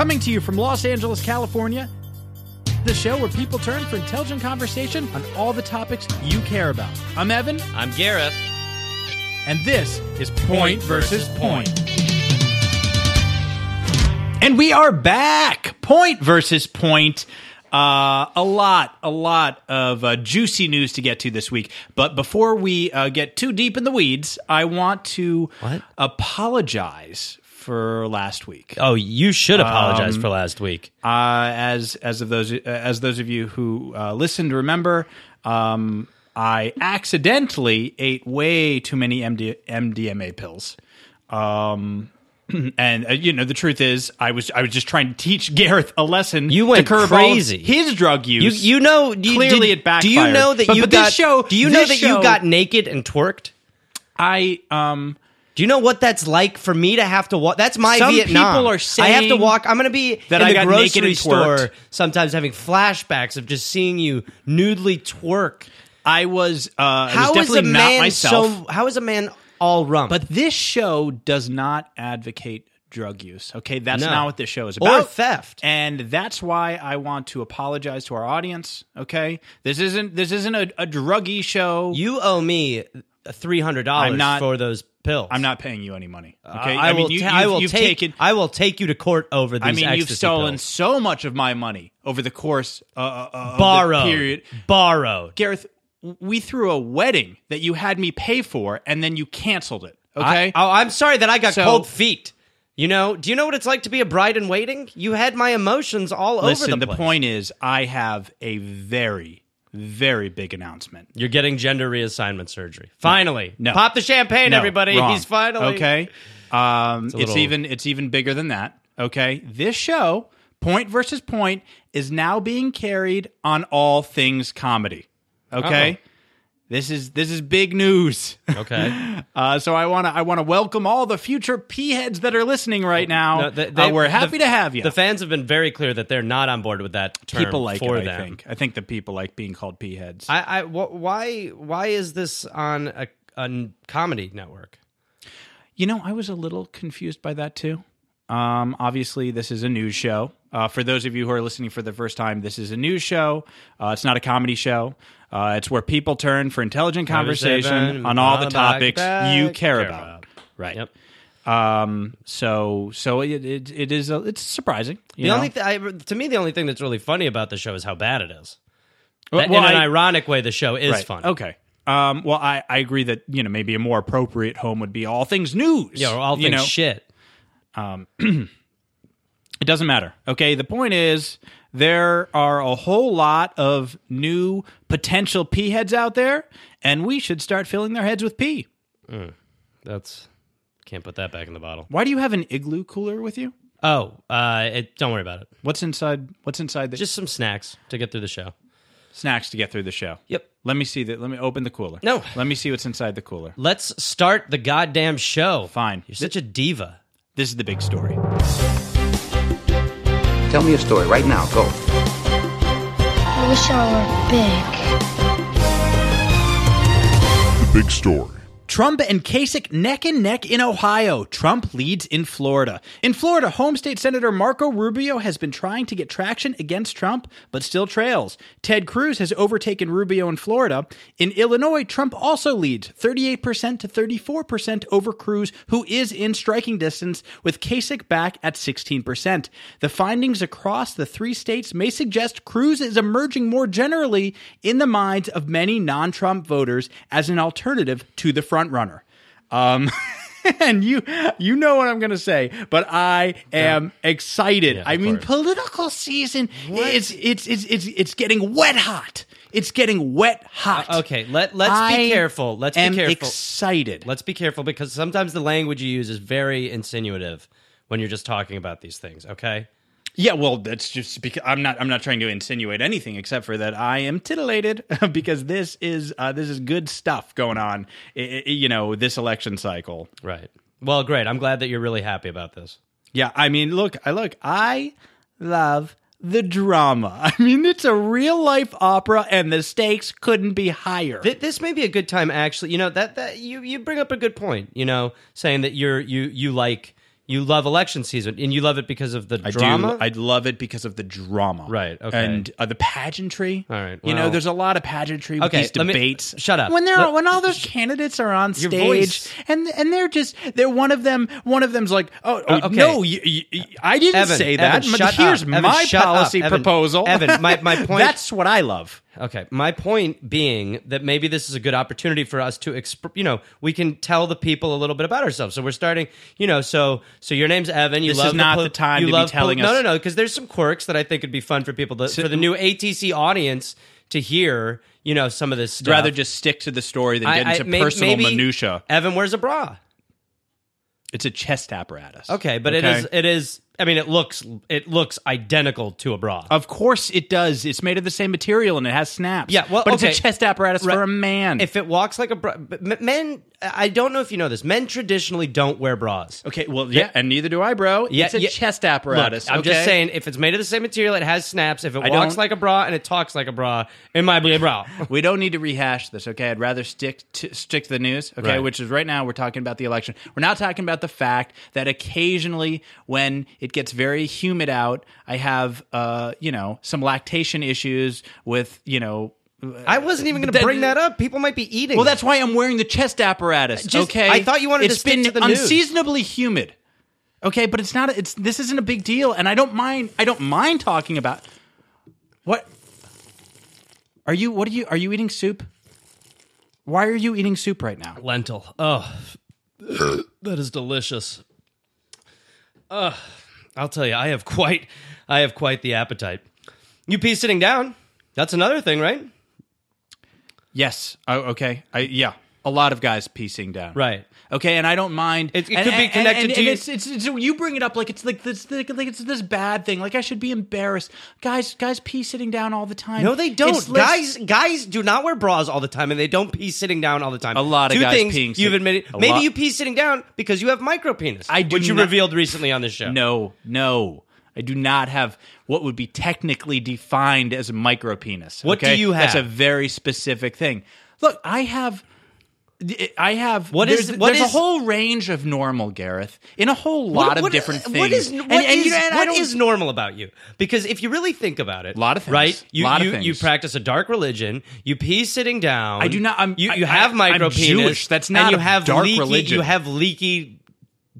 Coming to you from Los Angeles, California, the show where people turn for intelligent conversation on all the topics you care about. I'm Evan, I'm Gareth. and this is Point versus Point. And we are back. Point versus Point. Uh, a lot, a lot of uh, juicy news to get to this week. But before we uh, get too deep in the weeds, I want to What? apologize for last week. Oh, you should apologize Um, for last week. Uh, as as of those as those of you who uh, listened remember, um, I accidentally ate way too many MD, MDMA pills. Um, and uh, you know the truth is, I was I was just trying to teach Gareth a lesson. You went to curb all crazy. his drug use. you know you, Clearly did- it backfired. Do you know that But- you but this got show- Do you know that show- you got naked and twerked? I um Do you know what that's like for me to have to walk? That's my Some Vietnam. people are saying I have to walk. I'm going to be that in I the got naked grocery and twerked. store sometimes having flashbacks of just seeing you nudely twerk. I was uh I was How is definitely a not man myself. so? How is a man all rump? But this show does not advocate drug use. Okay, that's No. not what this show is Or about. theft. And that's why I want to apologize to our audience. Okay, this isn't this isn't a, a druggy show. you owe me three hundred I'm dollars not- for those pills. I'm not paying you any money. Okay, I, will. mean, you, ta- I will take. taken. I will take you to court over these. I mean, you've stolen pills. so much of my money over the course uh, uh, of the borrowed. period. Borrowed. Gareth, we threw a wedding that you had me pay for, and then you canceled it. Okay, I, oh, I'm sorry that I got So- cold feet. You know, do you know what it's like to be a bride in waiting? You had my emotions all listen. over The, place. the point is, I have a very, very big announcement. You're getting gender reassignment surgery. Finally. No. Pop the champagne, No, everybody. wrong. He's finally okay. Um, it's little- even it's even bigger than that. Okay, this show, Point versus Point, is now being carried on all things comedy. Okay, Uh-oh. This is this is big news. Okay. Uh, so I want to I want to welcome all the future p heads that are listening right now. No, they- Uh, we're happy the- to have you. The fans have been very clear that they're not on board with that term people like for it. them. I think. I think the people like being called p heads. I, I wh- why why is this on a, a comedy network? You know, I was a little confused by that too. Um, obviously, this is a news show. Uh, for those of you who are listening for the first time, this is a news show. Uh, it's not a comedy show. Uh, it's where people turn for intelligent conversation on all the topics you care, about. Right. Yep. Um. So so it it, it is a, it's surprising. You The know? only th- I, to me, the only thing that's really funny about the show is how bad it is. That- well, in an I- ironic way, the show is right. funny. Okay. Um. Well, I I agree that you know maybe a more appropriate home would be all things news. Yeah, or all you things know? shit. It doesn't matter. Okay. The point is, there are a whole lot of new potential pea heads out there, and we should start filling their heads with pee. That's can't put that back in the bottle. Why do you have an igloo cooler with you? Oh, uh, it, don't worry about it. What's inside? What's inside the Just some snacks to get through the show. snacks to get through the show? Yep. Let me see that. Let me open the cooler. No. Let me see what's inside the cooler. Let's start the goddamn show. Fine. You're such a diva. This is the big story. Tell me a story right now. Go. I wish I were big. The Big story. Trump and Kasich neck and neck in Ohio. Trump leads in Florida. In Florida, home state Senator Marco Rubio has been trying to get traction against Trump, but still trails. Ted Cruz has overtaken Rubio in Florida. In Illinois, Trump also leads 38% to 34% over Cruz, who is in striking distance, with Kasich back at 16%. The findings across the three states may suggest Cruz is emerging more generally in the minds of many non Trump voters as an alternative to the frontrunner. Um, and you you know what I'm going to say, but I am excited. Yeah, I mean, course. political season it's it's it's it's it's getting wet hot. It's getting wet hot. Uh, okay, let- let's be careful. Let's be careful. Excited. Let's be careful because sometimes the language you use is very insinuative when you're just talking about these things. Okay. Yeah, well, that's just because I'm not. I'm not trying to insinuate anything except for that I am titillated because this is uh, this is good stuff going on. i- i- you know, this election cycle. Right. Well, great. I'm glad that you're really happy about this. Yeah, I mean, look, I look, I love the drama. I mean, it's a real life opera, and the stakes couldn't be higher. Th- This may be a good time, actually. You know that that you you bring up a good point. You know, saying that you're you you like You love election season, and you love it because of the I drama. do. I love it because of the drama. Right, okay. And uh, the pageantry. All right, you know, there's a lot of pageantry with Okay, these let me- debates. shut up. When they're Let- when all those candidates are on stage, and and they're just they're one of them. One of them's like, oh, oh Uh, okay. no, you, you, you- I didn't Evan, say that. Evan, but shut here's up. my Evan, shut up. policy Evan, proposal. Evan, my- my point- That's what I love. Okay, my point being that maybe this is a good opportunity for us to, exp- you know, we can tell the people a little bit about ourselves. So we're starting, you know, so so your name's Evan. You This love is not po- the time you to be telling No, us- no, no, no, because there's some quirks that I think would be fun for people to, for the new ATC audience to hear. You know, some of this stuff. Rather just stick to the story than get I- into personal maybe- minutia. Evan wears a bra. It's a chest apparatus. Okay, but it Okay? is it is. I mean, it looks it looks identical to a bra. Of course it does. It's made of the same material and it has snaps. Yeah, well, but okay. it's a chest apparatus Right. for a man. if it walks like a bra, but men, I don't know if you know this. Men traditionally don't wear bras. okay, well, yeah, and neither do I, bro. Yeah, it's a yeah. chest Look, apparatus. I'm just saying, if it's made of the same material, it has snaps. If it I walks like a bra and it talks like a bra, it might be a bra. We don't need to rehash this, okay? I'd rather stick to stick to the news, okay? Right. Which is right now we're talking about the election. We're not talking about the fact that occasionally when it gets very humid out, I have uh, you know, some lactation issues with, you know, I wasn't even going to bring that up. People might be eating. Well, that's why I'm wearing the chest apparatus. Just- okay, I thought you wanted to It's stick been to the news. unseasonably humid. Okay, but it's not. It's this isn't a big deal, and I don't mind. I don't mind talking about what. Are you? What are you? Are you eating soup? Why are you eating soup right now? lentil. Oh, that is delicious. Uh, I'll tell you, I have quite, I have quite the appetite. You pee sitting down. That's another thing, right? Yes. Oh, okay. I yeah. A lot of guys piecing down. Right. Okay, and I don't mind. It- it And- could be connected and, to and you- it's, it's, it's you bring it up like it's like this like, like it's this bad thing. Like I should be embarrassed. Guys, guys pee sitting down all the time. No, they don't. It's guys, guys do not wear bras all the time, and they don't pee sitting down all the time. A lot of Two guys things peeing you've admitted. Maybe lot- you pee sitting down because you have micro penis. I do which you not- revealed recently on this show. No, no. I do not have what would be technically defined as a micro penis. What do you have? That's a very specific thing. Look, I have. I have. What is- there's, what there's is- a whole range of normal, Gareth, in a whole What- lot of different things. What is And- what and is- and what is normal about you? Because if you really think about it, a Lot of things. right? You Lot of you, things. you practice a dark religion. You pee sitting down. I do not- I'm- you I- you have I- micro I'm penis. Jewish. That's not and you a have dark leaky, religion. You have leaky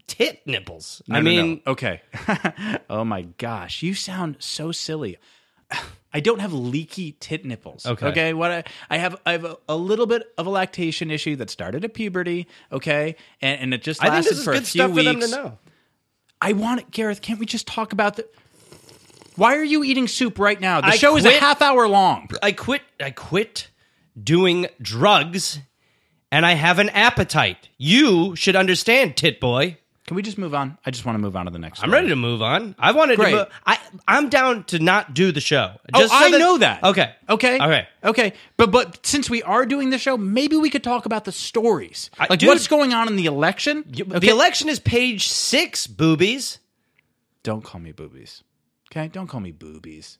tit nipples. No, I no, no. mean, okay. oh my gosh, you sound so silly. I don't have leaky tit nipples. Okay. Okay. What I, I have, I have a, a little bit of a lactation issue that started at puberty. Okay, and, and it just I lasted think this is for a good few stuff weeks. for them to know. I want it, Gareth. Can't we just talk about the? Why are you eating soup right now? The I show is a quit- half hour long. I quit. I quit doing drugs, and I have an appetite. You should understand, tit boy. Can we just move on? I just want to move on to the next. One. I'm story. ready to move on. I wanted Great. to. Move, I I'm down to not do the show. Oh, so I know that. Okay. Okay. Okay. Okay. But but since we are doing the show, maybe we could talk about the stories. I- like dude- what's going on in the election. The election is page six, boobies. Don't call me boobies. Okay? Don't call me boobies.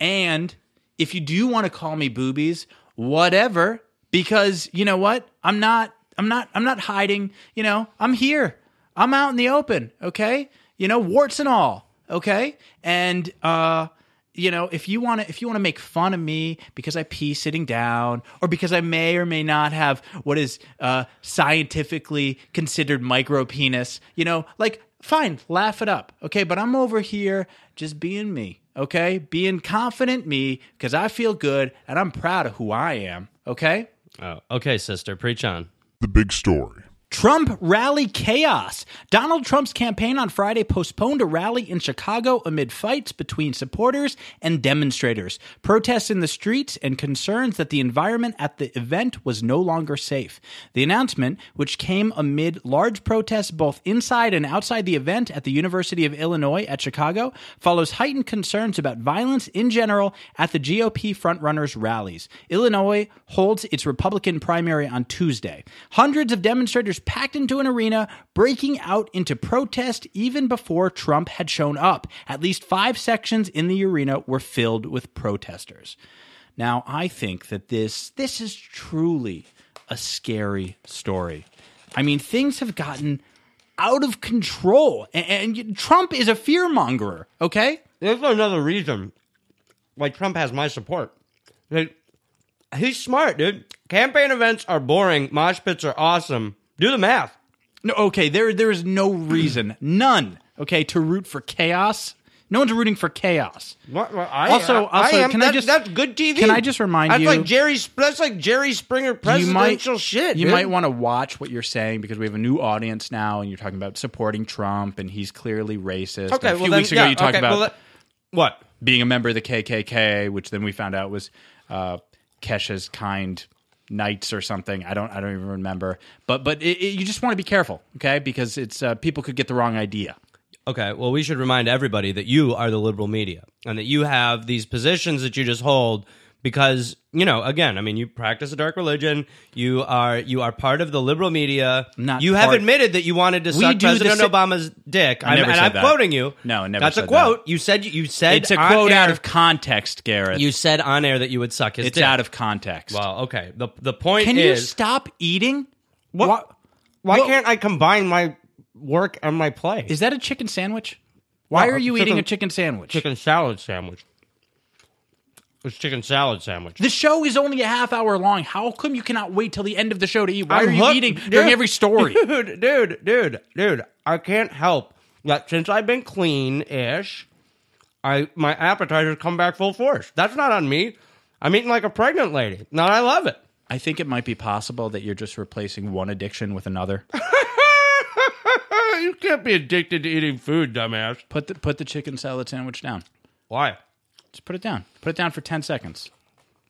And if you do want to call me boobies, whatever, because you know what? I'm not I'm not I'm not hiding, you know, I'm here. I'm out in the open, okay? You know, warts and all, okay? And uh you know, if you want to if you want to make fun of me because I pee sitting down or because I may or may not have what is uh scientifically considered micro penis, you know, like fine, laugh it up. Okay, but I'm over here just being me, okay? Being confident me because I feel good and I'm proud of who I am, okay? Oh, okay, sister, preach on. The big story. Trump rally chaos. Donald Trump's campaign on Friday postponed a rally in Chicago amid fights between supporters and demonstrators, protests in the streets, and concerns that the environment at the event was no longer safe. The announcement, which came amid large protests both inside and outside the event at the University of Illinois at Chicago, follows heightened concerns about violence in general at the GOP frontrunners' rallies. Illinois holds its Republican primary on Tuesday. Hundreds of demonstrators packed into an arena, breaking out into protest even before Trump had shown up. At least five sections in the arena were filled with protesters. Now, I think that this this is truly a scary story. I mean, things have gotten out of control. And, and Trump is a fear mongerer. Okay. There's another reason why Trump has my support. Like, he's smart, dude. Campaign events are boring. Mosh pits are awesome. Do the math. No, okay, there there is no reason, none, okay, to root for chaos. No one's rooting for chaos. What, I, Also- I, also, am. can I just- that's good TV. can I just remind that's you- like Jerry. That's like Jerry Springer presidential you might, shit. You dude. might want to watch what you're saying because we have a new audience now, and you're talking about supporting Trump, and he's clearly racist. Okay, a few well then, weeks ago, yeah, you talked okay, about well, that- what? being a member of the KKK, which then we found out was uh, Kesha's kind knights or something. I don't, I don't even remember. But, but it, it- you just want to be careful, okay? Because it's uh, people could get the wrong idea. Okay, well, we should remind everybody that you are the liberal media and that you have these positions that you just hold because you know again i mean you practice a dark religion you are you are part of the liberal media Not you have part- admitted that you wanted to suck do the president si- obama's dick I I'm- never and said i'm that. quoting you No, I never that's a said quote you said you said It's a on quote out of context, Gareth. you said on air that you would suck his it's dick out of context. well okay the the point Can you is stop eating? What- Wha- why Wha- can't i combine my work and my play Is that a chicken sandwich? Why No, are you chicken- eating a chicken sandwich? chicken salad sandwich it's chicken salad sandwich The show is only a half hour long. How come you cannot wait till the end of the show to eat? Why I'm are you hooked, eating dude. during every story? Dude, dude, dude, dude. I can't help that since I've been clean ish, I my appetite has come back full force. That's not on me. I'm eating like a pregnant lady. Now I love it. I think it might be possible that you're just replacing one addiction with another. you can't be addicted to eating food, dumbass. Put the put the chicken salad sandwich down. Why? Just put it down. Put it down for ten seconds.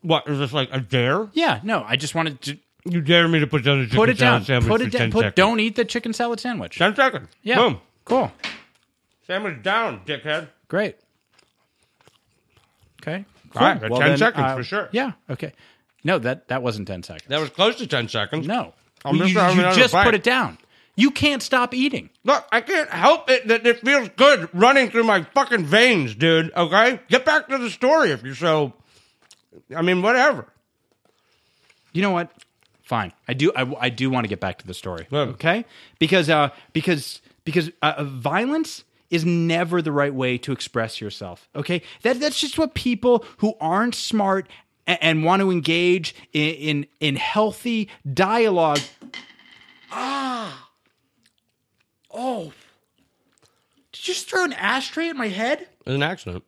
What is this like a dare? Yeah, no, I just wanted to You dare me to put down a chicken put it down. salad sandwich Put for it down. 10 Put, seconds? don't eat the chicken salad sandwich. Ten seconds. Yeah. Boom. Cool. Sandwich down, dickhead. Great. Okay. All right, Cool. 10 seconds uh, for sure. Yeah. Okay. No, that that wasn't ten seconds. That was close to ten seconds. no. I'm you just you another just bite. put it down. You can't stop eating. Look, I can't help it that it feels good running through my fucking veins, dude. Okay? Get back to the story if you're so. I mean, whatever. You know what? Fine. I do. I, I do want to get back to the story. Good. Okay. Because uh because because uh, uh, violence is never the right way to express yourself. Okay. That that's just what people who aren't smart and, and want to engage in, in in healthy dialogue. Ah. Oh. Did you just throw an ashtray at my head? It was an accident.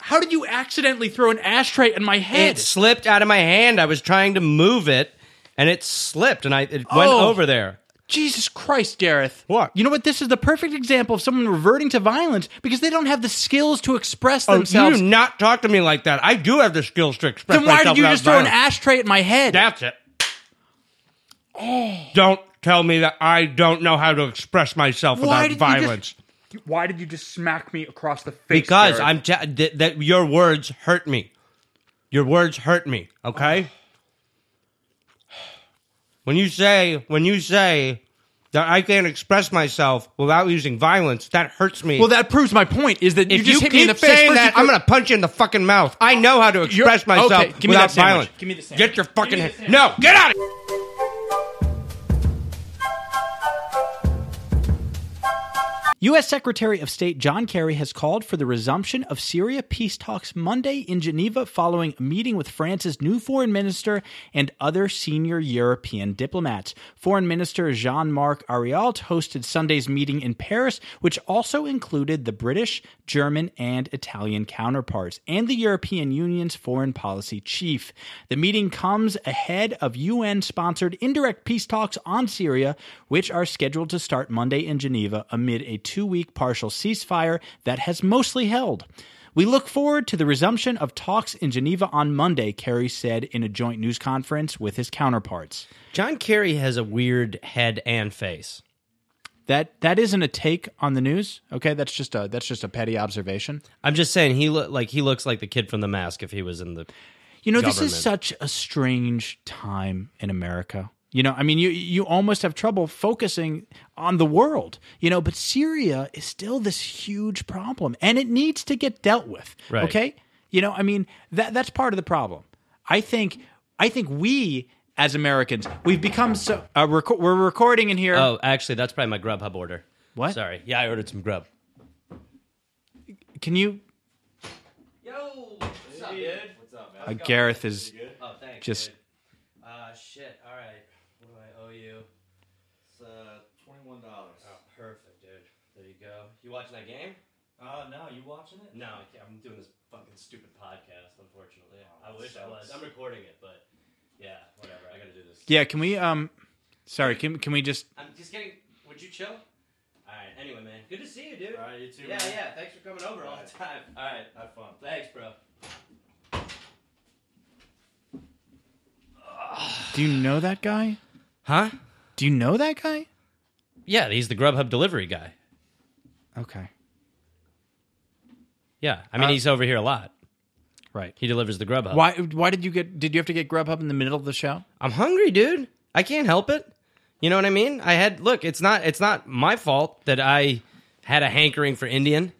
How did you accidentally throw an ashtray at my head? It slipped out of my hand. I was trying to move it, and it slipped, and I it went Oh. over there. Jesus Christ, Gareth. What? You know what? This is the perfect example of someone reverting to violence because they don't have the skills to express Oh, you themselves. do not talk to me like that. I do have the skills to express then why myself did you without just throw an violence. ashtray at my head? That's it. Oh. Don't tell me that I don't know how to express myself Why without violence. just- why did you just smack me across the face? Because Gareth? I'm t- th- that your words hurt me. Your words hurt me. Okay. When you say when you say that I can't express myself without using violence, that hurts me. Well, that proves my point. Is that if you just hit keep me in the face? saying First that, you I'm gonna punch you in the fucking mouth. I know how to You're- express myself okay, give me without that violence. Give me the sandwich. Get your fucking Give hand. No, get out of here. U.S. Secretary of State John Kerry has called for the resumption of Syria peace talks Monday in Geneva following a meeting with France's new foreign minister and other senior European diplomats. Foreign Minister Jean Marc Ayrault hosted Sunday's meeting in Paris, which also included the British, German, and Italian counterparts and the European Union's foreign policy chief. The meeting comes ahead of UN sponsored indirect peace talks on Syria, which are scheduled to start Monday in Geneva amid a two week partial ceasefire that has mostly held. We look forward to the resumption of talks in Geneva on Monday, Kerry said in a joint news conference with his counterparts. John Kerry has a weird head and face. That that isn't a take on the news, okay? That's just a that's just a petty observation. I'm just saying he look like he looks like the kid from The Mask if he was in the. You know, this is such a strange time in America. You know, I mean, you you almost have trouble focusing on the world. You know, but Syria is still this huge problem, and it needs to get dealt with. Right. Okay, you know, I mean that that's part of the problem. I think I think we as Americans. We've become so. Uh, reco- we're recording in here. Oh, actually, that's probably my Grubhub order. What? Sorry. Yeah, I ordered some grub. Can you? Yo, what's up, dude? What's up, man? Uh, Gareth is. Oh, thanks. Just- dude. Uh, shit. All right. What do I owe you? It's uh, twenty-one dollars. Oh, perfect, dude. There you watching that game? Uh, no, you watching it? No, I can't. I'm doing this fucking stupid podcast. Unfortunately, I that wish I was. I'm recording it, but yeah, whatever. I gotta do this. Yeah. Can we? Um. Sorry. Can Can we just? I'm just getting. Would you chill? All right. Anyway, man. Good to see you, dude. All right, you too. Yeah, man. yeah. Thanks for coming over all the time. All right. Have fun. Thanks, bro. Do you know that guy? Huh? Do you know that guy? Yeah, he's the Grubhub delivery guy. Okay. Yeah, I mean Uh, he's over here a lot. Right. He delivers the Grubhub. Why? Why did you get? Did you have to get Grubhub in the middle of the show? I'm hungry, dude. I can't help it. You know what I mean? I had look. It's not. It's not my fault that I had a hankering for Indian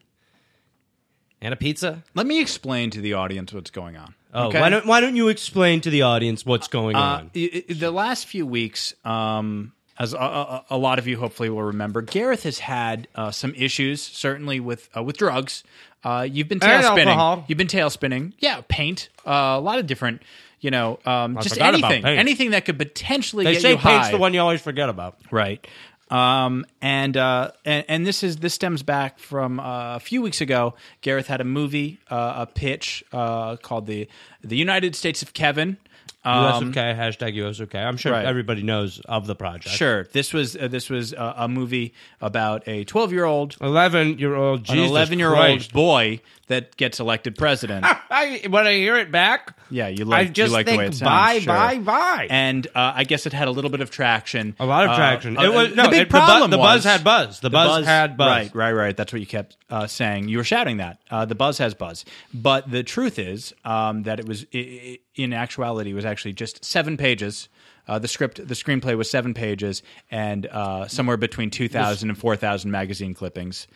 and a pizza. Let me explain to the audience what's going on. Oh, okay? why don't Why don't you explain to the audience what's going Uh, on? i- i- the last few weeks, um, as a, a, a lot of you hopefully will remember, Gareth has had uh, some issues, certainly with uh, with drugs. Uh, you've been tail spinning. You've been tail spinning. Yeah, paint. Uh, a lot of different. You know, um, just anything, anything that could potentially They get say you high. paint's the one you always forget about. right? Um, and, uh, and and this is this stems back from uh, a few weeks ago. Gareth had a movie, uh, a pitch uh, called the the United States of Kevin. Um, hashtag USOK. I'm sure Right. everybody knows of the project. Sure, this was uh, this was uh, a movie about a twelve year old, Eleven year old. an eleven year old boy that gets elected president. I when I hear it back, yeah, you I like just you like think the way it sounds. bye, sure. bye, bye. And uh, I guess it had a little bit of traction. a lot of Uh, traction. uh, it was no. the big it- the bu- problem. The, buzz had buzz. The, the buzz, had buzz. Right, right, right. That's what you kept uh, saying. You were shouting that. Uh, the buzz has buzz. But the truth is um, that it was, i- i- in actuality, it was actually just seven pages. Uh, the script, the screenplay was seven pages and uh, somewhere between 2,000 and 4,000 magazine clippings.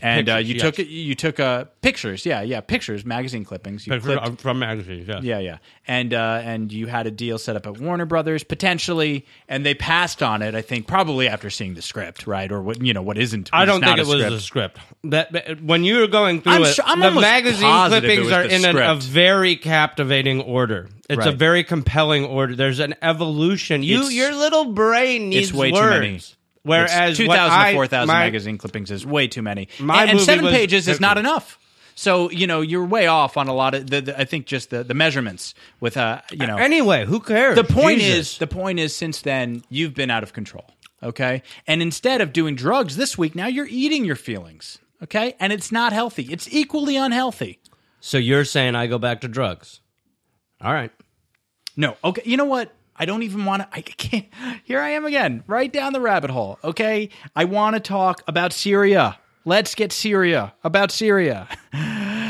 And uh, you yes. took you took uh, pictures, yeah, yeah, pictures, magazine clippings. You But clipped- from, magazines. Yeah. yeah, yeah, and uh, and you had a deal set up at Warner Brothers potentially, and they passed on it. I think probably after seeing the script, right, or what you know what isn't. I don't think it was the script. That, when you were going through I'm it, su- I'm the magazine clippings are in an, a very captivating order. It's a very compelling order. There's an evolution. You, It's- your little brain needs It's way words. too many. Whereas two what thousand I- to four thousand magazine clippings is way too many, My and, and seven was pages is not enough. So you know you're way off on a lot of the, the I think just the the measurements with uh you know Anyway, who cares? the point Jesus. is the point is since then you've been out of control okay and instead of doing drugs this week now you're eating your feelings okay and it's not healthy it's equally unhealthy so you're saying I go back to drugs? All right. no okay you know what i don't even want to i can't here i am again right down the rabbit hole okay i want to talk about syria let's get syria about syria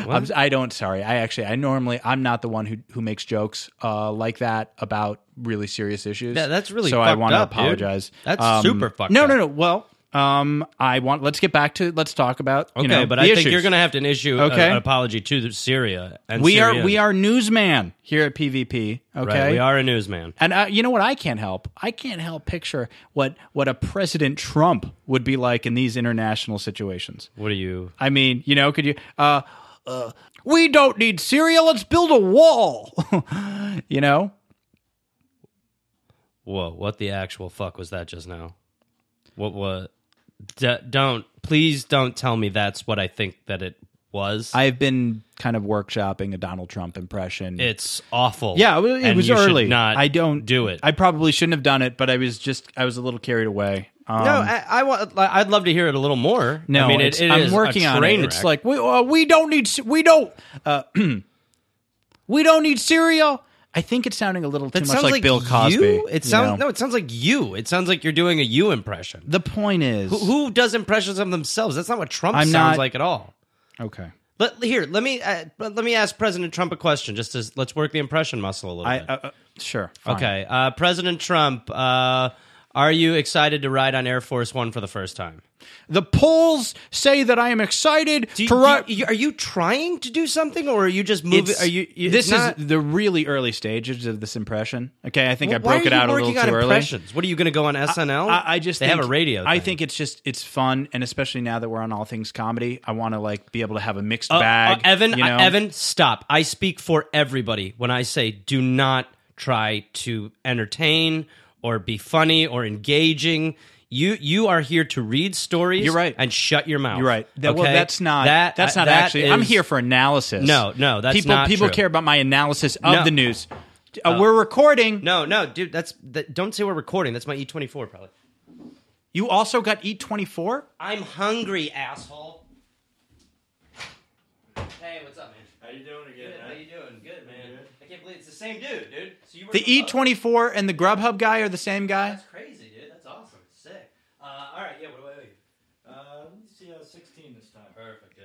I'm, I don't. Sorry, I actually. I normally. I'm not the one who who makes jokes uh, like that about really serious issues. Yeah, that's really So I want to up, dude. apologize. That's super fucked No, no, no. Well, um, I want. Let's get back to. Let's talk about. Okay, you know, but I think you're going to have to issue a- an apology to the Syria. And We are. We are newsman here at PvP. Okay. Right, we are a newsman. And uh, you know what? I can't help. I can't help picture what what a President Trump would be like in these international situations. What are you? I mean, you know, could you? Uh, uh, we don't need Syria. Let's build a wall. you know, Whoa! What the actual fuck was that just now? What? What? D- don't please don't tell me that's what I think that it was. I've been kind of workshopping a Donald Trump impression. it's awful. yeah, it was, it and was you early. Not I don't do it. I probably shouldn't have done it, but I was just I was a little carried away. Um, no, I, I want. I'd love to hear it a little more. No, I mean, it, it I'm is working on it. It's like we uh, we don't need we don't uh, we don't need Syria. I think it's sounding a little too That much sounds like, like Bill Cosby. You? It you sounds know? no. It sounds like you. It sounds like you're doing a you impression. The point is, Who, who does impressions of themselves? That's not what Trump I'm sounds not- like at all. okay. Let, here, let me uh, let me ask President Trump a question. Just to, let's work the impression muscle a little I bit. uh, uh, sure. fine. Okay, uh, President Trump. Uh, Are you excited to ride on Air Force One for the first time? The polls say that I am excited you, to ride. you- are you trying to do something, or are you just moving? It's- Are you? you- this not- is the really early stages of this impression. Okay, I think I broke it out a little too early. impressions? What are you going to go on SNL? I, I just they think, have a radio. I think it's just it's fun, and especially now that we're on all things comedy, I want to like be able to have a mixed Uh, bag. uh, Evan, know? I- Evan, stop! I speak for everybody when I say do not try to entertain or be funny or engaging. You you are here to read stories. You're right. and shut your mouth. You're right. That, Well, okay? that's not. That that's not that actually. I'm is- here for analysis. No, no, that's people. not people true. care about my analysis of No. the news. Uh, we're recording. No, no, dude. That's that, don't say we're recording. That's my Eat24 probably. You also got Eat24. I'm hungry, asshole. Hey, what's up, man? How you doing again? Good. How man? you doing? Good, man. I can't believe it's the same dude, dude. So you The Eat24 and the Grubhub guy are the same guy. That's crazy, dude. That's awesome. Sick. Uh, all right, yeah. What do I owe you? Uh, let me see. Uh, 16 this time. Perfect, dude.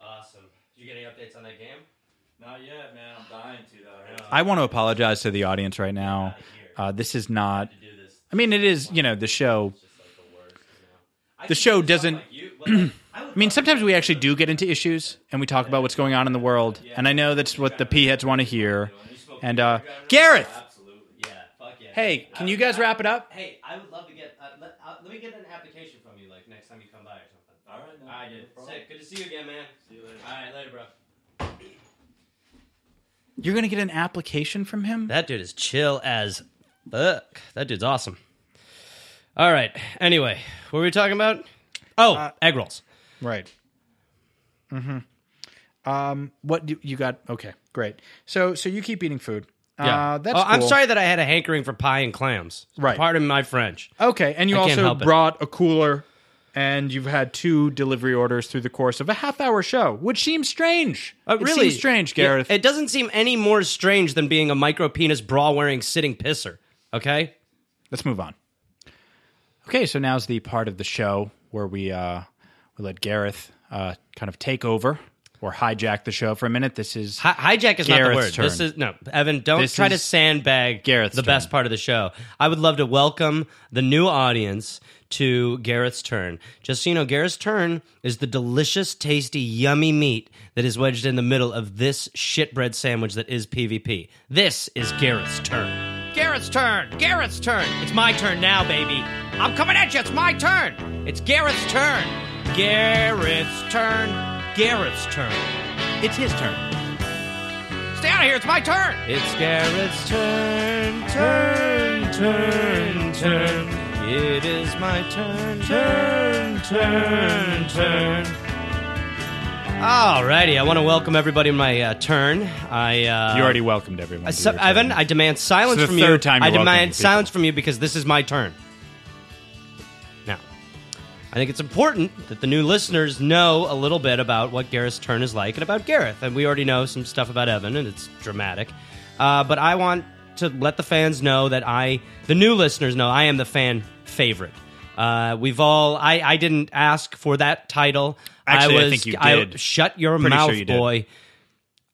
Awesome. Did you get any updates on that game? Not yet, man. I'm dying to though. I want to apologize to the audience right now. Uh, this is not. This, I mean, it is. You know, the show. like the worst. You know? The show doesn't- like you, but, like, I, mean, sometimes we actually do get into issues and we talk about what's going on in the world, and I know that's what the p heads want to hear. And uh, Gareth, Absolutely. Yeah. Fuck yeah. hey, can you guys wrap it up? Hey, I would love to get. Uh, let, uh, let me get an application from you, like next time you come by or something. All right, no, All right, no dude. problem. Sick. Good to see you again, man. See you later. All right, later, bro. You're gonna get an application from him. That dude is chill as fuck. That dude's awesome. All right. Anyway, what were we talking about? Oh, egg rolls. Right. Mm-hmm. Um. What do you got? Okay, great. So, so you keep eating food. Yeah. Uh, that's oh, I'm cool. sorry that I had a hankering for pie and clams. Right. Pardon my French. Okay, and you I can't also help it. brought a cooler, and you've had two delivery orders through the course of a half-hour show, which seems strange. Uh, It really seems strange, Yeah, Gareth. It doesn't seem any more strange than being a micro penis bra wearing sitting pisser. Okay. Let's move on. Okay, so now's the part of the show where we uh, we let Gareth uh, kind of take over or hijack the show for a minute. This is Hi- hijack is not the Gareth's word. turn. This is no, Evan. Don't This try to is sandbag Gareth's the best turn. part of the show. I would love to welcome the new audience to Gareth's turn. Just so you know, Gareth's turn is the delicious, tasty, yummy meat that is wedged in the middle of this shitbread sandwich that is PvP. This is Gareth's turn. Gareth's turn. Gareth's turn. It's my turn now, baby. I'm coming at you. It's my turn. It's Gareth's turn. Gareth's turn. Gareth's turn. it's his turn. Stay out of here. It's my turn. It's Gareth's turn, turn, turn, turn. It is my turn, turn, turn, turn. Alrighty, I want to welcome everybody in my uh, turn. I uh, You already welcomed everyone. uh, to so- your Evan, turn. I demand silence It's the from you. third time I you're welcoming demand people. silence from you because this is my turn. I think it's important that the new listeners know a little bit about what Gareth's turn is like and about Gareth. And we already know some stuff about Evan, and it's dramatic. Uh, but I want to let the fans know that I, the new listeners know, I am the fan favorite. Uh, we've all, I, I didn't ask for that title. Actually, I was, think you did. shut your Pretty sure mouth, boy. did.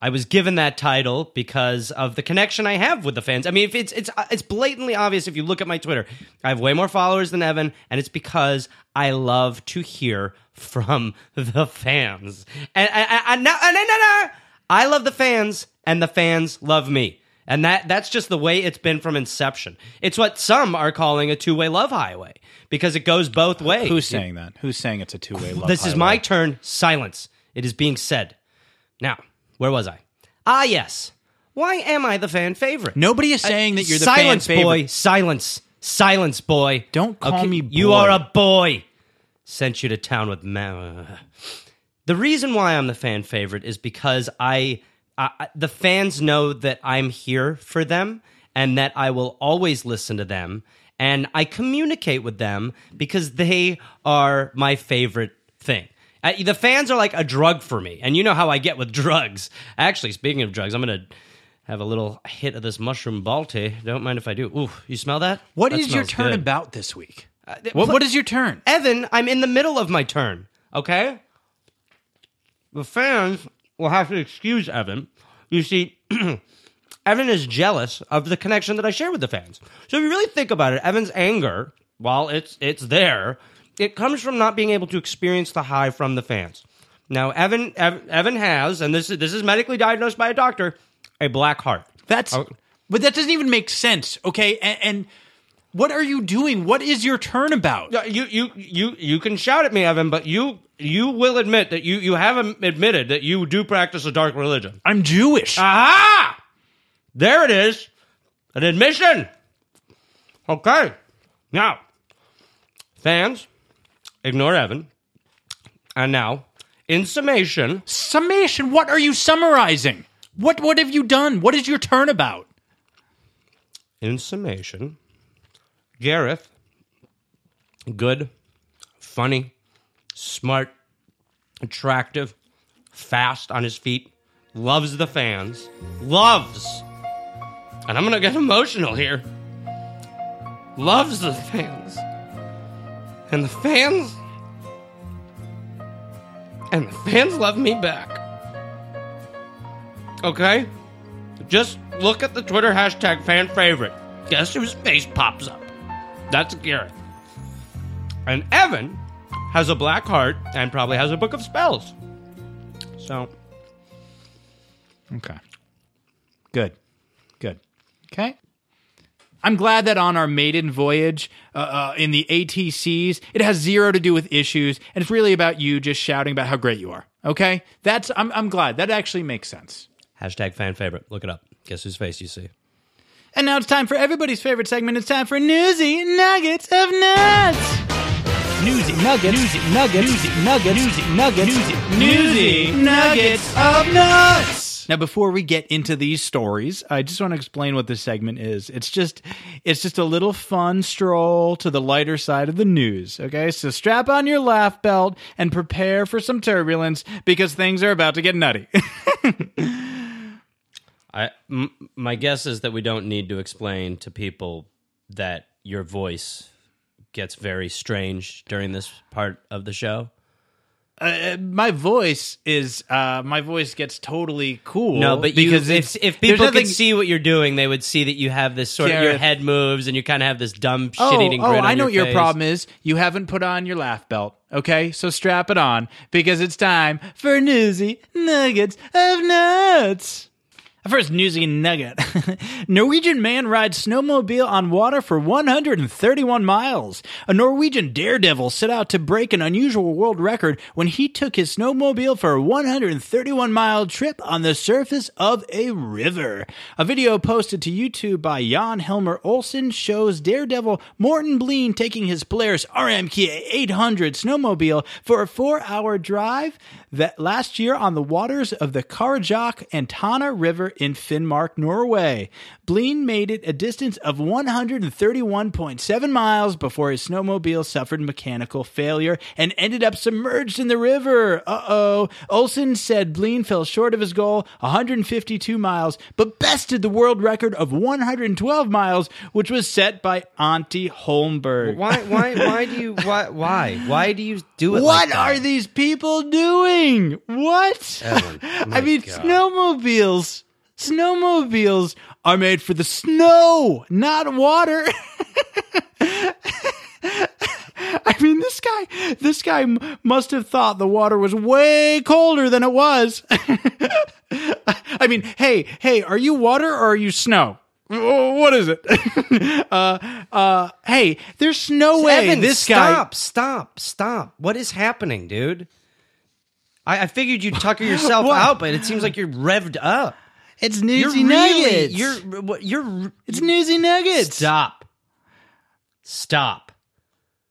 I was given that title because of the connection I have with the fans. I mean, if it's it's uh, it's blatantly obvious if you look at my Twitter. I have way more followers than Evan, and it's because I love to hear from the fans. And and no, no, no. I love the fans, and the fans love me. And that that's just the way it's been from inception. It's what some are calling a two-way love highway because it goes both ways. Who's saying that? Who's saying it's a two-way love? This is my turn. Silence. It is being said. Now, where was I? Ah, yes. Why am I the fan favorite? Nobody is saying that you're the silence, fan favorite. boy. Silence. Silence, boy. Don't call me You are a boy. Sent you to town with ma- The reason why I'm the fan favorite is because I I- the fans know that I'm here for them and that I will always listen to them and I communicate with them because they are my favorite thing. Uh, the fans are like a drug for me, and you know how I get with drugs. Actually, speaking of drugs, I'm gonna have a little hit of this mushroom balti. Don't mind if I do. Ooh, you smell that? What That is your turn good. about this week? Uh, th- What, what is your turn? Evan, I'm in the middle of my turn. Okay. The fans will have to excuse Evan. You see, Evan is jealous of the connection that I share with the fans. So if you really think about it, Evan's anger, while it's it's there, it comes from not being able to experience the high from the fans. Now, Evan Ev- Evan has, and this is this is medically diagnosed by a doctor, a black heart. That's Oh. but that doesn't even make sense. Okay, and, and what are you doing? What is your turnabout? Yeah, You you you you can shout at me, Evan, but you you will admit that you you have admitted that you do practice a dark religion. I'm Jewish. Aha! There it is. An admission. Okay. Now, fans, ignore Evan. And now, in summation, Summation. What are you summarizing? What what have you done? What is your turnabout? in summation, Gareth, good, funny, smart, attractive, fast on his feet, loves the fans, loves, and I'm gonna get emotional here, loves the fans. And the fans, and the fans love me back. Okay? Just look at the Twitter hashtag fan favorite. Guess whose face pops up? That's Gareth. And Evan has a black heart and probably has a book of spells. So, Okay. Good. Good. Okay. I'm glad that on our maiden voyage uh, uh, in the ATCs, it has zero to do with issues, and it's really about you just shouting about how great you are. Okay, that's I'm I'm glad that actually makes sense. hashtag fan favorite. Look it up. Guess whose face you see. And now it's time for everybody's favorite segment. It's time for Newsy Nuggets of Nuts. Newsy Nuggets. Newsy Nuggets. Newsy Nuggets. Newsy Nuggets. Newsy, Newsy Nuggets of Nuts. Now, before we get into these stories, I just want to explain what this segment is. It's just, it's just a little fun stroll to the lighter side of the news. Okay, so strap on your laugh belt and prepare for some turbulence because things are about to get nutty. I m- my guess is that we don't need to explain to people that your voice gets very strange during this part of the show. Uh, my voice is uh my voice gets totally cool No, but you, because if, if people nothing- could see what you're doing, they would see that you have this sort of your head moves and you kind of have this dumb oh, shit-eating oh grin on I know your what your face. problem is. You haven't put on your laugh belt. Okay, so strap it on because it's time for newsy nuggets of nuts. First newsy nugget. Norwegian man rides snowmobile on water for 131 miles. A Norwegian daredevil set out to break an unusual world record when he took his snowmobile for a 131 mile trip on the surface of a river. A video posted to YouTube by Jan Helmer Olsen shows daredevil Morten Bleen taking his Polaris RMK 800 snowmobile for a four hour drive that last year on the waters of the Karasjok and Tana River in Finnmark, Norway. Bleen made it a distance of 131.7 miles before his snowmobile suffered mechanical failure and ended up submerged in the river. Uh oh. Olsen said Bleen fell short of his goal, 152 miles, but bested the world record of 112 miles, which was set by Antti Holmberg. Why? Why? Why do you? Why? Why? Why do you do it? What like that? are these people doing? What? Evan, I mean, God. snowmobiles. Snowmobiles are made for the snow, not water. I mean, this guy, this guy must have thought the water was way colder than it was. I mean, hey, hey, are you water or are you snow? What is it? uh, uh, hey, there's no way Evan, this guy. stop, stop, stop. What is happening, dude? I, I figured you'd tucker yourself out, but it seems like you're revved up. It's You're newsy really, nuggets. you're, what- you're. it's newsy nuggets. Stop. Stop.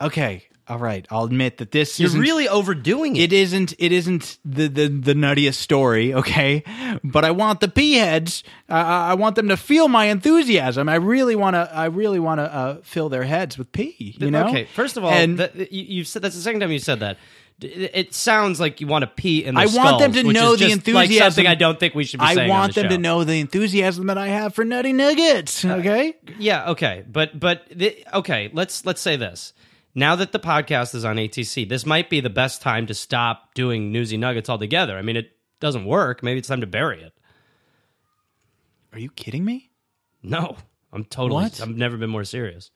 Okay, all right. I'll admit that this You're really overdoing it. It isn't. It isn't the the the nuttiest story. Okay, but I want the pea heads. Uh, I want them to feel my enthusiasm. I really want to. I really want to uh, fill their heads with pea. You know. Okay, first of all, and that, you, you've said that's the second time you said that. It sounds like you want to pee in the I want them to know the just Like enthusiasm. something I don't think we should be I want the them to know the enthusiasm that I have for nutty nuggets. Uh, okay. Yeah, okay, but but the, okay, let's let's say this. Now that the podcast is on ATC, this might be the best time to stop doing newsy nuggets altogether. I mean, it doesn't work. Maybe it's time to bury it. Are you kidding me? No, I'm totally. What? I've never been more serious.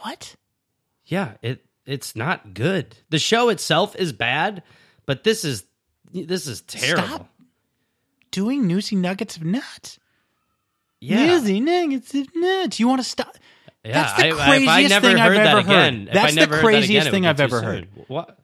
What? Yeah, it it's not good. The show itself is bad, but this is this is terrible. Stop doing newsy nuggets of nuts. Yeah, Newsy nuggets of nuts. You want to stop? yeah. That's the I- craziest I never thing heard I've that ever again, heard. if That's the craziest again, thing I've ever heard. What?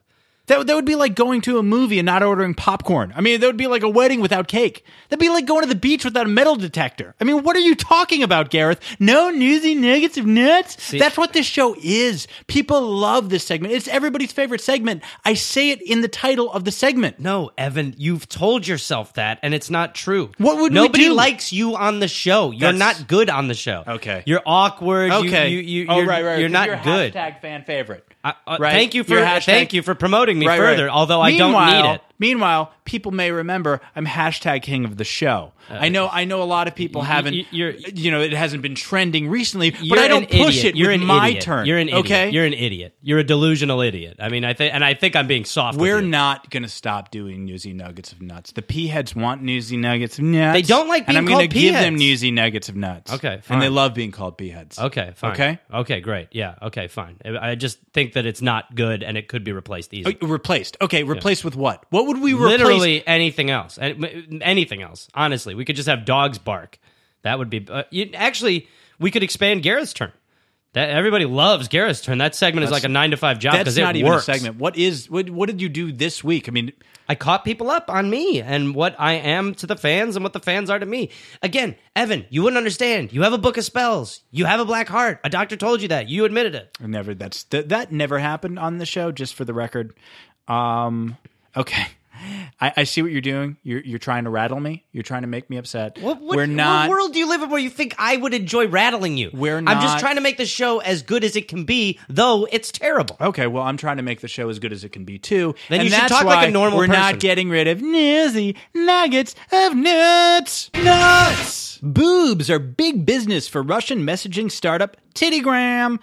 That, that would be like going to a movie and not ordering popcorn. I mean, that would be like a wedding without cake. That'd be like going to the beach without a metal detector. I mean, what are you talking about, Gareth? No newsy nuggets of nuts? That's what this show is. People love this segment. It's everybody's favorite segment. I say it in the title of the segment. No, Evan, you've told yourself that, and it's not true. What would nobody likes you on the show? You're That's- not good on the show. Okay. you're awkward. Okay. you, you, oh, you're, right, right. You're not you're good. Hashtag fan favorite. I- uh, Right? Thank you for hashtag- thank you for promoting me Right, right. further. Although I don't need it. Meanwhile, people may remember I'm hashtag king of the show. Uh, I know. I know a lot of people y- haven't. y- you're- you know, it hasn't been trending recently, but I don't push idiot. it You're with an my idiot. turn. You're an idiot. okay. You're an idiot. You're a delusional idiot. I mean, I think, and I think I'm being soft. We're not going to stop doing newsy nuggets of nuts. The pea heads want newsy nuggets of nuts. They don't like and being I'm gonna called pea give them newsy nuggets of nuts. Okay, and they love being called pea heads. Okay, fine. Okay? Okay, great. Yeah, okay, fine. I just think that it's not good and it could be replaced easily. Oh, replaced. Okay, replaced with what? What would we replace? Literally anything else. Anything else. Honestly, we could just have dogs bark. That would be. Uh, you, actually, we could expand Gareth's turn. That everybody loves Gareth's turn. That segment is like a nine to five job That's because it not even a segment. What is? What, what did you do this week? I mean, I caught people up on me and what I am to the fans and what the fans are to me. Again, Evan, you wouldn't understand. You have a book of spells. You have a black heart. A doctor told you that. You admitted it. Never. That's that. That never happened on the show. Just for the record. Um. Okay. I, I see what you're doing. You're you're trying to rattle me. You're trying to make me upset. What, what, We're not. What world do you live in where you think I would enjoy rattling you? We're not. I'm just trying to make the show as good as it can be, though it's terrible. Okay, well, I'm trying to make the show as good as it can be too. Then and you should talk like a normal person. We're person. not getting rid of nizzy nuggets of nuts. Nuts. Boobs are big business for Russian messaging startup Tittygram.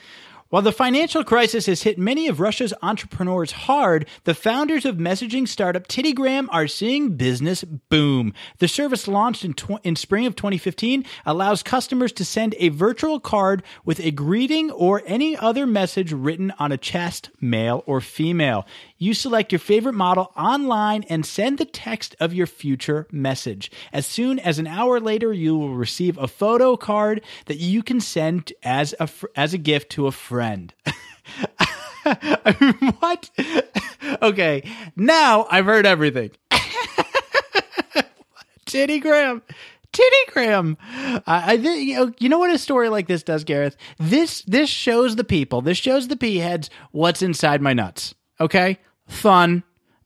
While the financial crisis has hit many of Russia's entrepreneurs hard, the founders of messaging startup Tittygram are seeing business boom. The service launched in, tw- in spring of 2015 allows customers to send a virtual card with a greeting or any other message written on a chest, male or female. You select your favorite model online and send the text of your future message. As soon as an hour later, you will receive a photo card that you can send as a fr- as a gift to a friend. what? okay, now I've heard everything. Titty Graham. Titty Graham. I think you know, you know what a story like this does, Gareth. This this shows the people. This shows the pea heads what's inside my nuts. Okay, fun.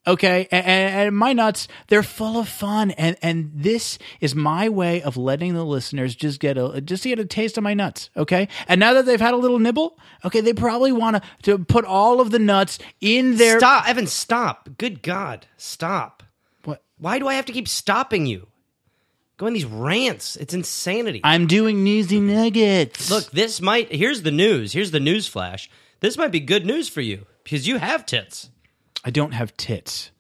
Okay, and, and my nuts they're full of fun, and and this is my way of letting the listeners just get a just get a taste of my nuts. Okay, and now that they've had a little nibble, okay, they probably want to to put all of the nuts in their Stop, Evan, stop. Good God, stop. What? Why do I have to keep stopping you? Going these rants. It's insanity. I'm doing newsy nuggets. Look, this might. Here's the news. Here's the news flash. This might be good news for you because you have tits. I don't have tits.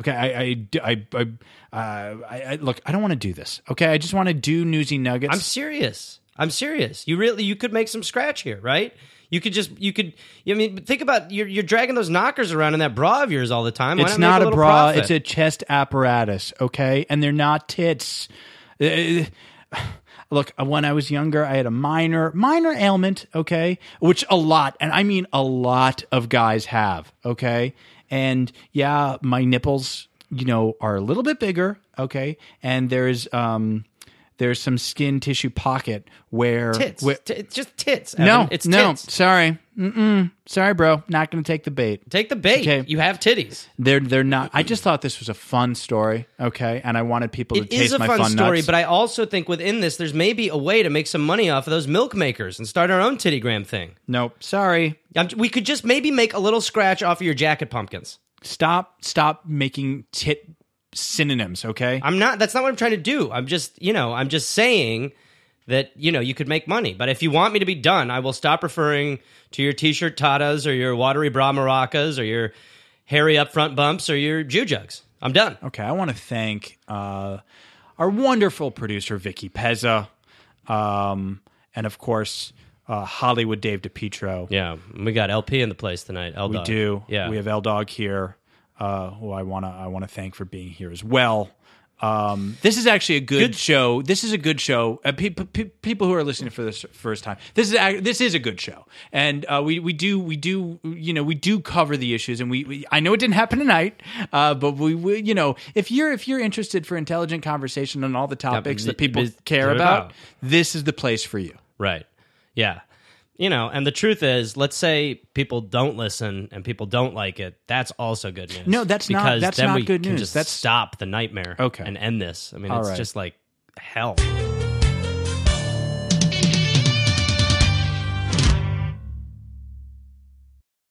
Okay, I, I, I, I, uh, I, I look. I don't want to do this. Okay, I just want to do newsy nuggets. I'm serious. I'm serious. You really you could make some scratch here, right? You could just you could. I mean, think about you're you're dragging those knockers around in that bra of yours all the time. Why it's not, not a, little bra. profit? It's a chest apparatus. Okay, and they're not tits. Uh, Look, when I was younger, I had a minor minor ailment. Okay, which a lot, and I mean a lot of guys have. Okay, and yeah, my nipples, you know, are a little bit bigger. Okay, and there's um. There's some skin tissue pocket where tits. where- T- it's just tits. no, it's no, tits. sorry, Mm-mm. sorry, bro, not going to take the bait. Take the bait. Okay. You have titties. They're they're not. I just thought this was a fun story, okay, and I wanted people to It taste is a my fun, fun story, nuts. but I also think within this, there's maybe a way to make some money off of those milk makers and start our own tittygram thing. nope, sorry. I'm, we could just maybe make a little scratch off of your jacket pumpkins. Stop stop making tit synonyms, okay? I'm not. That's not what I'm trying to do. I'm just, you know, I'm just saying that you know you could make money. But if you want me to be done, I will stop referring to your t-shirt tatas or your watery bra maracas or your hairy up front bumps or your Jew jugs. I'm done. Okay, I want to thank uh, our wonderful producer Vicky Pezza, um, and of course uh, Hollywood Dave DePietro. Yeah, we got LP in the place tonight. L We do. Yeah, we have L Dog here, uh, who I wanna I wanna thank for being here as well. Um, this is actually a good, show. This is a good show. Uh, pe- pe- people who are listening for this first time, this is ac- this is a good show, and uh, we we do we do you know we do cover the issues, and we, we I know it didn't happen tonight, uh, but we, we you know if you're if you're interested for intelligent conversation on all the topics that people biz- care care about, about. this is the place for you. Right. Yeah. You know, and the truth is, let's say people don't listen and people don't like it. That's also good news. No, that's not- because that's then not we good can news. Just That's- stop the nightmare. Okay. and end this. I mean, All it's right. just like hell.